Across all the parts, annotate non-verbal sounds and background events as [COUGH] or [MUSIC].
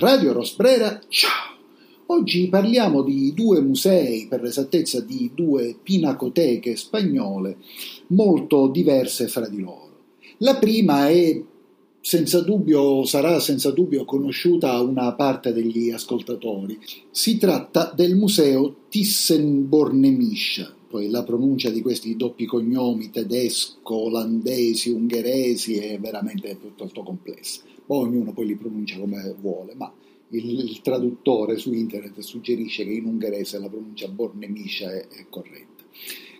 Radio Rosbrera, ciao! Oggi parliamo di due musei, per l'esattezza di due pinacoteche spagnole, molto diverse fra di loro. La prima è senza dubbio sarà senza dubbio conosciuta a una parte degli ascoltatori. Si tratta del museo Thyssen-Bornemiscia, poi la pronuncia di questi doppi cognomi tedesco, olandesi, ungheresi è veramente piuttosto complessa. Poi ognuno poi li pronuncia come vuole, ma il, il traduttore su internet suggerisce che in ungherese la pronuncia Bornemiscia è, è corretta.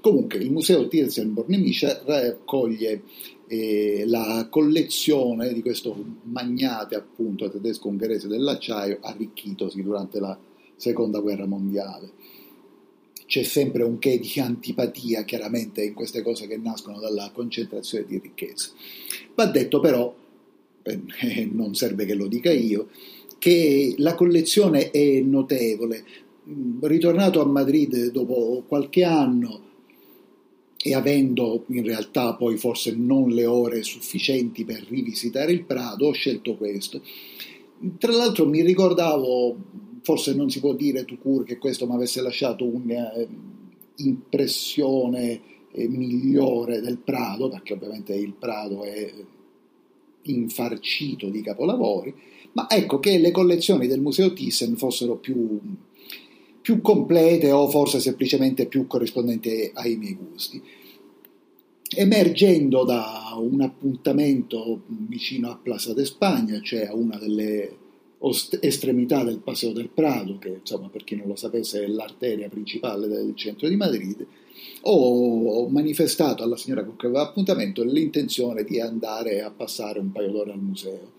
Comunque il museo Thyssen-Bornemiscia raccoglie eh, la collezione di questo magnate appunto tedesco-ungherese dell'acciaio arricchitosi durante la seconda guerra mondiale. C'è sempre un che di antipatia chiaramente in queste cose che nascono dalla concentrazione di ricchezza. Va detto però, eh, non serve che lo dica io, che la collezione è notevole. Ritornato a Madrid dopo qualche anno, e avendo in realtà poi forse non le ore sufficienti per rivisitare il Prado, ho scelto questo. Tra l'altro mi ricordavo, forse non si può dire tu cur che questo mi avesse lasciato un'impressione eh, migliore del Prado, perché ovviamente il Prado è infarcito di capolavori, ma ecco che le collezioni del Museo Thyssen fossero più più complete o forse semplicemente più corrispondenti ai miei gusti. Emergendo da un appuntamento vicino a Plaza de Spagna, cioè a una delle estremità del Paseo del Prado, che insomma per chi non lo sapesse è l'arteria principale del centro di Madrid, ho manifestato alla signora con cui aveva appuntamento l'intenzione di andare a passare un paio d'ore al museo.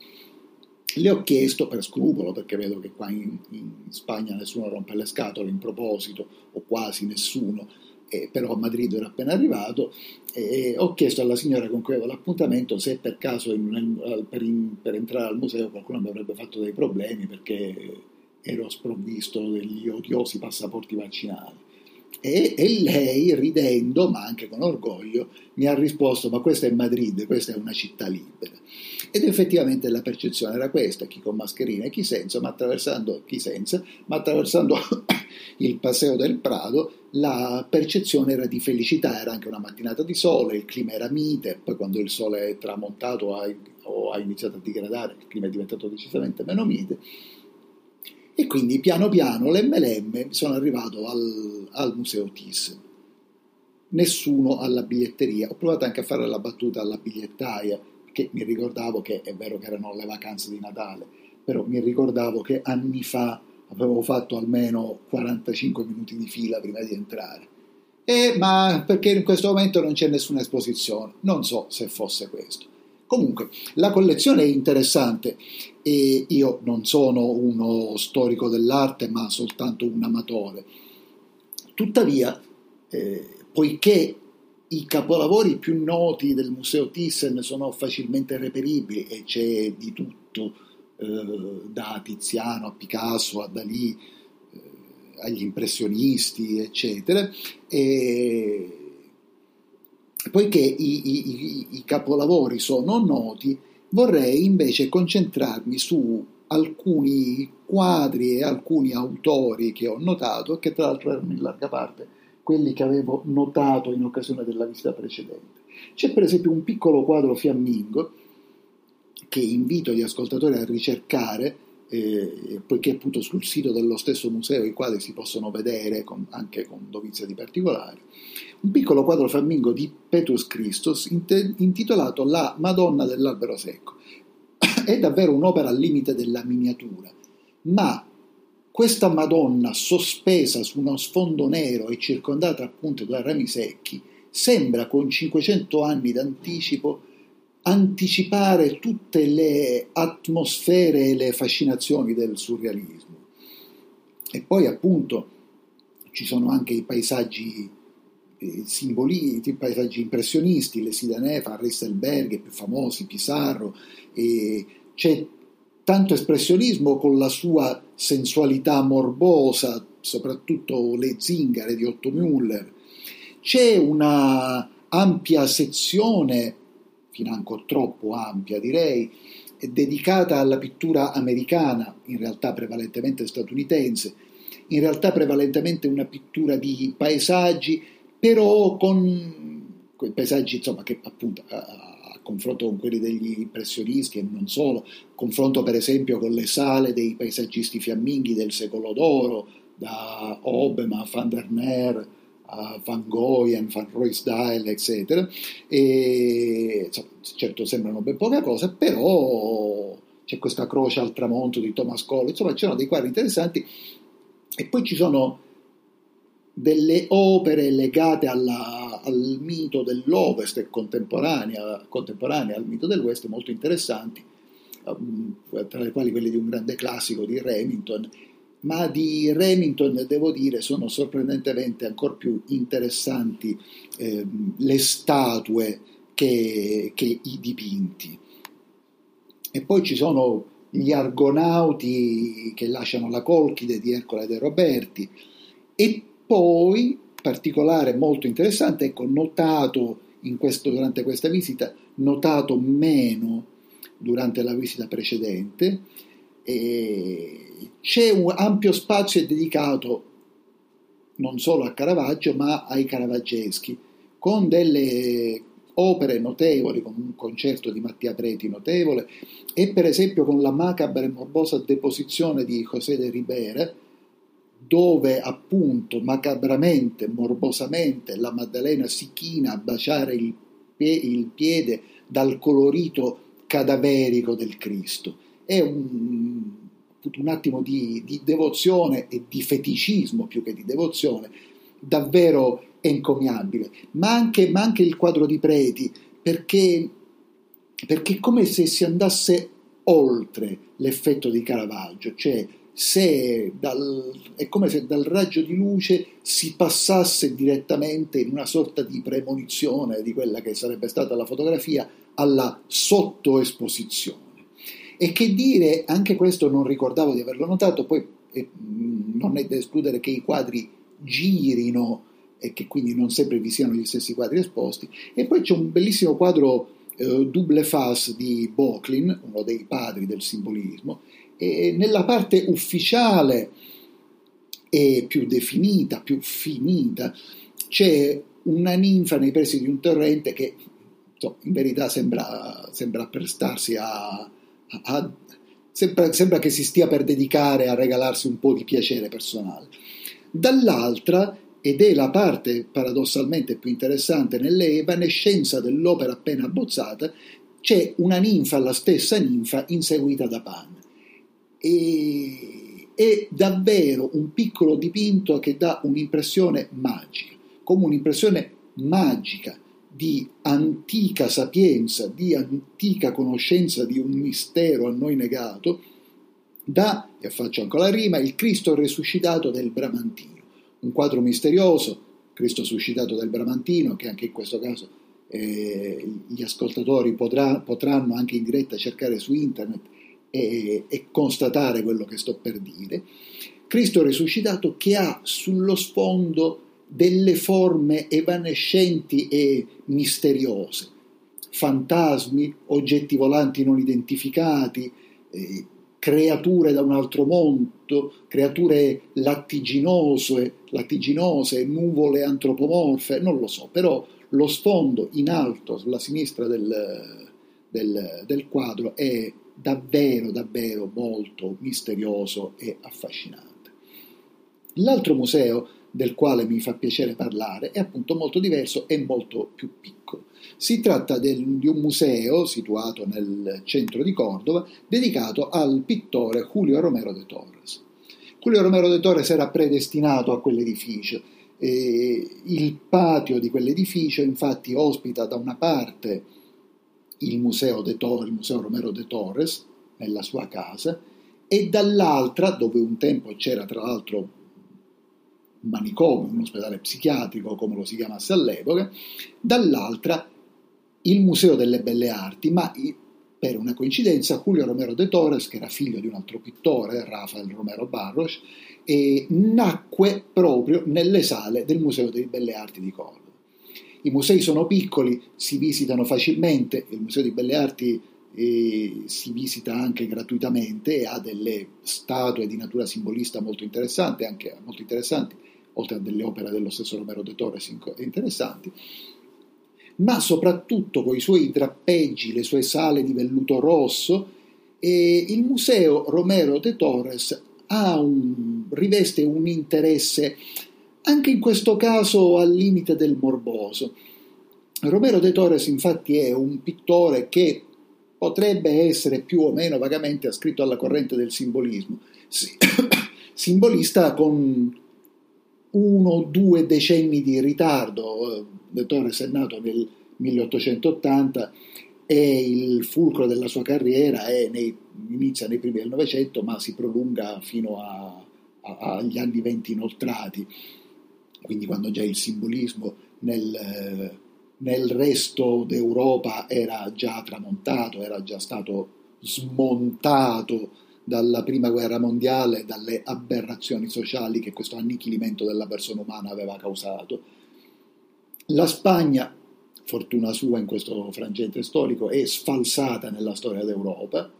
Le ho chiesto per scrupolo, perché vedo che qua in, in Spagna nessuno rompe le scatole in proposito, o quasi nessuno, eh, però a Madrid ero appena arrivato, e ho chiesto alla signora con cui avevo l'appuntamento se per caso in, per, in, per, entrare al museo qualcuno mi avrebbe fatto dei problemi perché ero sprovvisto degli odiosi passaporti vaccinali. E, e, lei, ridendo, ma anche con orgoglio, mi ha risposto: Ma questa è Madrid, questa è una città libera. Ed effettivamente la percezione era questa, chi con mascherina e chi senza, ma attraversando, senza, ma attraversando [COUGHS] il Paseo del Prado, la percezione era di felicità, era anche una mattinata di sole, il clima era mite, poi quando il sole è tramontato o ha iniziato a degradare, il clima è diventato decisamente meno mite, e quindi piano piano, lemme lemme, sono arrivato al, al Museo Thyssen. Nessuno alla biglietteria, ho provato anche a fare la battuta alla bigliettaia, che mi ricordavo che è vero che erano le vacanze di Natale, però mi ricordavo che anni fa avevo fatto almeno 45 minuti di fila prima di entrare. Eh, ma perché in questo momento non c'è nessuna esposizione? Non so se fosse questo. Comunque, la collezione è interessante e io non sono uno storico dell'arte, ma soltanto un amatore. Tuttavia, eh, poiché i capolavori più noti del Museo Thyssen sono facilmente reperibili e c'è di tutto, eh, da Tiziano a Picasso a Dalì, eh, agli impressionisti, eccetera. E poiché i, i, i capolavori sono noti, vorrei invece concentrarmi su alcuni quadri e alcuni autori che ho notato, che tra l'altro erano in larga parte quelli che avevo notato in occasione della visita precedente. C'è per esempio un piccolo quadro fiammingo che invito gli ascoltatori a ricercare, eh, poiché appunto sul sito dello stesso museo i quadri si possono vedere con, anche con dovizia di particolari. Un piccolo quadro fiammingo di Petrus Christus intitolato La Madonna dell'albero secco. [COUGHS] È davvero un'opera al limite della miniatura, ma questa Madonna sospesa su uno sfondo nero e circondata appunto da rami secchi sembra con 500 anni d'anticipo anticipare tutte le atmosfere e le fascinazioni del surrealismo. E poi appunto ci sono anche i paesaggi simboli, paesaggi impressionisti, le Sidanefa, Resselberg, più famosi, Pissarro, c'è tanto espressionismo con la sua sensualità morbosa, soprattutto le zingare di Otto Müller. C'è una ampia sezione, financo troppo ampia direi, dedicata alla pittura americana, in realtà prevalentemente statunitense, in realtà prevalentemente una pittura di paesaggi, però con quei paesaggi insomma, che appunto a, a, confronto con quelli degli impressionisti e non solo, confronto per esempio con le sale dei paesaggisti fiamminghi del secolo d'oro, da Obema, Van der Meer, a Van Goyen, Van Ruysdael, eccetera. E, insomma, certo sembrano ben poca cosa, però c'è questa croce al tramonto di Thomas Cole, insomma c'erano dei quadri interessanti e poi ci sono delle opere legate alla, al mito dell'Ovest e contemporanea, contemporanea al mito dell'Ouest molto interessanti, um, tra le quali quelle di un grande classico di Remington ma di Remington devo dire sono sorprendentemente ancora più interessanti eh, le statue che, che, i dipinti. E poi ci sono gli argonauti che lasciano la Colchide di Ercole De Roberti e poi, particolare molto interessante, ecco, notato questo, durante questa visita, notato meno durante la visita precedente, c'è un ampio spazio dedicato non solo a Caravaggio ma ai caravaggeschi, con delle opere notevoli, con un concerto di Mattia Preti notevole e per esempio con la macabra e morbosa deposizione di José de Ribera, dove appunto macabramente, morbosamente la Maddalena si china a baciare il, piede dal colorito cadaverico del Cristo è un, un attimo di, di, devozione e di feticismo più che di devozione, davvero encomiabile. Ma anche, ma anche il quadro di Preti, perché, perché è come se si andasse oltre l'effetto di Caravaggio, cioè dal, è come se dal raggio di luce si passasse direttamente in una sorta di premonizione di quella che sarebbe stata la fotografia alla sottoesposizione. E che dire, anche questo non ricordavo di averlo notato, poi eh, non è da escludere che i quadri girino e che quindi non sempre vi siano gli stessi quadri esposti. E poi c'è un bellissimo quadro eh, Double Face di Bocklin, uno dei padri del simbolismo, e nella parte ufficiale e più definita, più finita, c'è una ninfa nei pressi di un torrente che in verità sembra, sembra prestarsi a, a, sembra, sembra che si stia per dedicare a regalarsi un po' di piacere personale. Dall'altra, ed è la parte paradossalmente più interessante nell'evanescenza dell'opera appena abbozzata, c'è una ninfa, la stessa ninfa, inseguita da Pan. E, è davvero un piccolo dipinto che dà un'impressione magica, come un'impressione magica di antica sapienza, di antica conoscenza di un mistero a noi negato, da, e faccio anche la rima, il Cristo resuscitato del Bramantino. Un quadro misterioso, Cristo suscitato del Bramantino, che anche in questo caso eh, gli ascoltatori potrà, potranno anche in diretta cercare su internet e, e constatare quello che sto per dire. Cristo resuscitato che ha sullo sfondo delle forme evanescenti e misteriose, fantasmi, oggetti volanti non identificati, eh, creature da un altro mondo, creature lattiginose, lattiginose, nuvole antropomorfe, non lo so, però lo sfondo in alto sulla sinistra del, del, del quadro è davvero, davvero molto misterioso e affascinante. L'altro museo del quale mi fa piacere parlare è appunto molto diverso e molto più piccolo. Si tratta del, di un museo situato nel centro di Cordova dedicato al pittore Julio Romero de Torres. Julio Romero de Torres era predestinato a quell'edificio. E il patio di quell'edificio infatti ospita da una parte il museo, de Torres, il museo Romero de Torres nella sua casa e dall'altra, dove un tempo c'era tra l'altro manicomio, un ospedale psichiatrico come lo si chiamasse all'epoca, dall'altra il Museo delle Belle Arti, ma per una coincidenza Julio Romero de Torres, che era figlio di un altro pittore, Rafael Romero Barros, nacque proprio nelle sale del Museo delle Belle Arti di Córdoba. I musei sono piccoli, si visitano facilmente, il Museo di Belle Arti e si visita anche gratuitamente ha delle statue di natura simbolista molto interessanti, anche molto interessanti, oltre a delle opere dello stesso Romero de Torres interessanti, ma soprattutto con i suoi drappeggi, le sue sale di velluto rosso, e il museo Romero de Torres un, riveste un interesse anche in questo caso al limite del morboso. Romero de Torres infatti è un pittore che potrebbe essere più o meno vagamente ascritto alla corrente del simbolismo, [COUGHS] simbolista con uno o due decenni di ritardo. De Torres è nato nel 1880 e il fulcro della sua carriera nei, inizia nei primi del Novecento ma si prolunga fino a, a, agli anni venti inoltrati, quindi quando già il simbolismo nel nel resto d'Europa era già tramontato, era già stato smontato dalla prima guerra mondiale, dalle aberrazioni sociali che questo annichilimento della persona umana aveva causato. La Spagna, fortuna sua in questo frangente storico, è sfalsata nella storia d'Europa,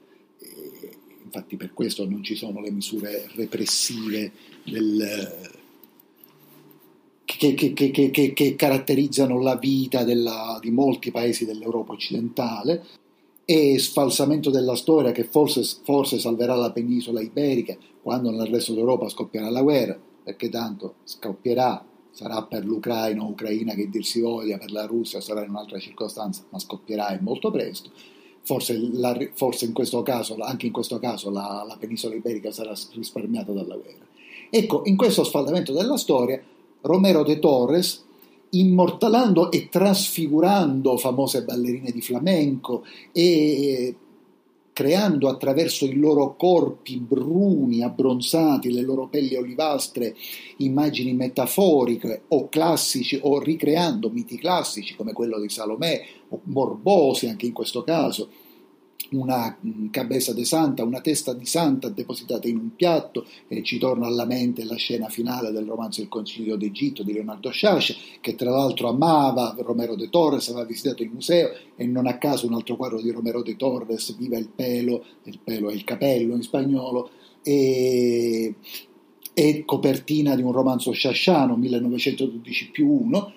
infatti per questo non ci sono le misure repressive del, che, che, che, che caratterizzano la vita della, di molti paesi dell'Europa occidentale e sfalsamento della storia che forse, forse salverà la penisola iberica quando nel resto d'Europa scoppierà la guerra, perché tanto scoppierà, sarà per l'Ucraina o Ucraina che dir si voglia, per la Russia sarà in un'altra circostanza, ma scoppierà molto presto. Forse, la, forse in questo caso, anche in questo caso la, la penisola iberica sarà risparmiata dalla guerra. Ecco, in questo sfaldamento della storia Romero de Torres, immortalando e trasfigurando famose ballerine di flamenco e creando attraverso i loro corpi bruni, abbronzati, le loro pelli olivastre, immagini metaforiche o classici o ricreando miti classici come quello di Salomè o morbosi anche in questo caso una mm, cabeza de santa, una testa di santa depositata in un piatto e ci torna alla mente la scena finale del romanzo Il Concilio d'Egitto di Leonardo Sciascia che tra l'altro amava Romero de Torres, aveva visitato il museo e non a caso un altro quadro di Romero de Torres, Viva il pelo, il pelo è il capello in spagnolo e, e copertina di un romanzo sciasciano 1912 più 1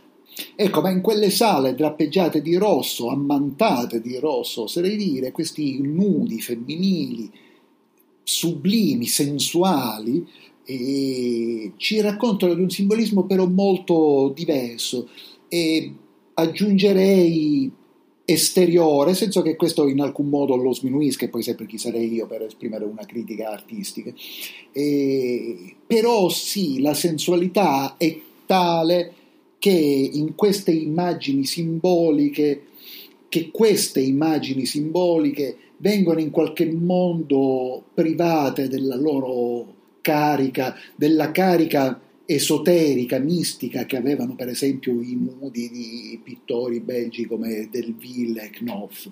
Ecco, ma in quelle sale drappeggiate di rosso, ammantate di rosso, oserei dire, questi nudi femminili, sublimi, sensuali, eh, ci raccontano di un simbolismo però molto diverso e aggiungerei esteriore, senza che questo in alcun modo lo sminuisca, e poi sempre chi sarei io per esprimere una critica artistica. Eh, però sì, la sensualità è tale che in queste immagini simboliche, che queste immagini simboliche vengono in qualche modo private della loro carica, della carica esoterica, mistica che avevano per esempio i nudi di pittori belgi come Delville e Knopf,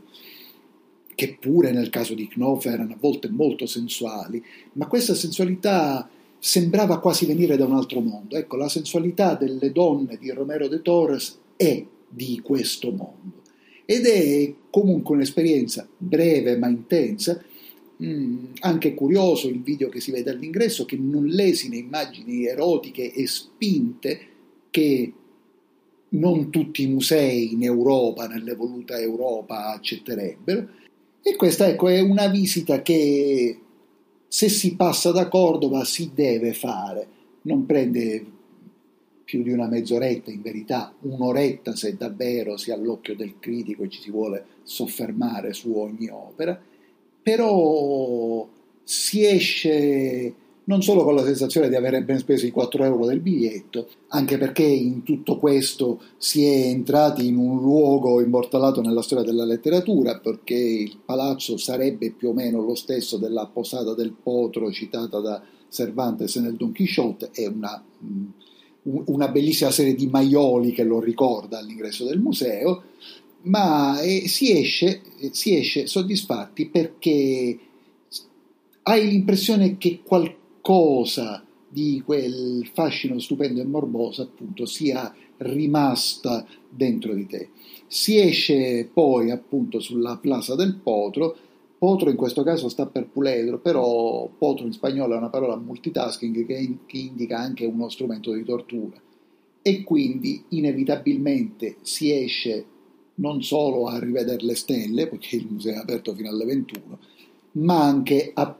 che pure nel caso di Knopf erano a volte molto sensuali, ma questa sensualità sembrava quasi venire da un altro mondo. Ecco, la sensualità delle donne di Romero de Torres è di questo mondo ed è comunque un'esperienza breve ma intensa. Mm, anche curioso il video che si vede all'ingresso che non lesine immagini erotiche e spinte che non tutti i musei in Europa, nell'evoluta Europa, accetterebbero. E questa ecco, è una visita che se si passa da Cordova si deve fare, non prende più di una mezz'oretta, in verità un'oretta se davvero si ha l'occhio del critico e ci si vuole soffermare su ogni opera, però si esce non solo con la sensazione di avere ben speso i 4 euro del biglietto, anche perché in tutto questo si è entrati in un luogo immortalato nella storia della letteratura, perché il palazzo sarebbe più o meno lo stesso della posata del Potro citata da Cervantes nel Don Quixote, è una, mm, una bellissima serie di maioli che lo ricorda all'ingresso del museo, ma eh, si, esce, si esce soddisfatti perché hai l'impressione che qualcuno cosa di quel fascino stupendo e morboso appunto sia rimasta dentro di te. Si esce poi appunto sulla Plaza del Potro, Potro in questo caso sta per puledro, però potro in spagnolo è una parola multitasking che, che indica anche uno strumento di tortura e quindi inevitabilmente si esce non solo a rivedere le stelle, perché il museo è aperto fino alle 21, ma anche a,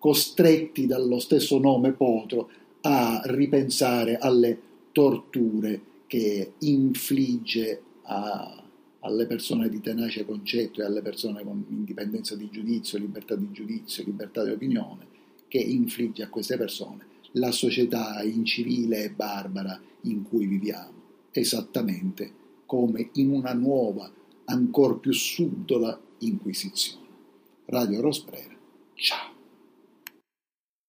costretti dallo stesso nome Potro a ripensare alle torture che infligge a, alle persone di tenace concetto e alle persone con indipendenza di giudizio, libertà di giudizio, libertà di opinione, che infligge a queste persone la società incivile e barbara in cui viviamo, esattamente come in una nuova, ancora più subdola Inquisizione. Radio Rosbrera, ciao!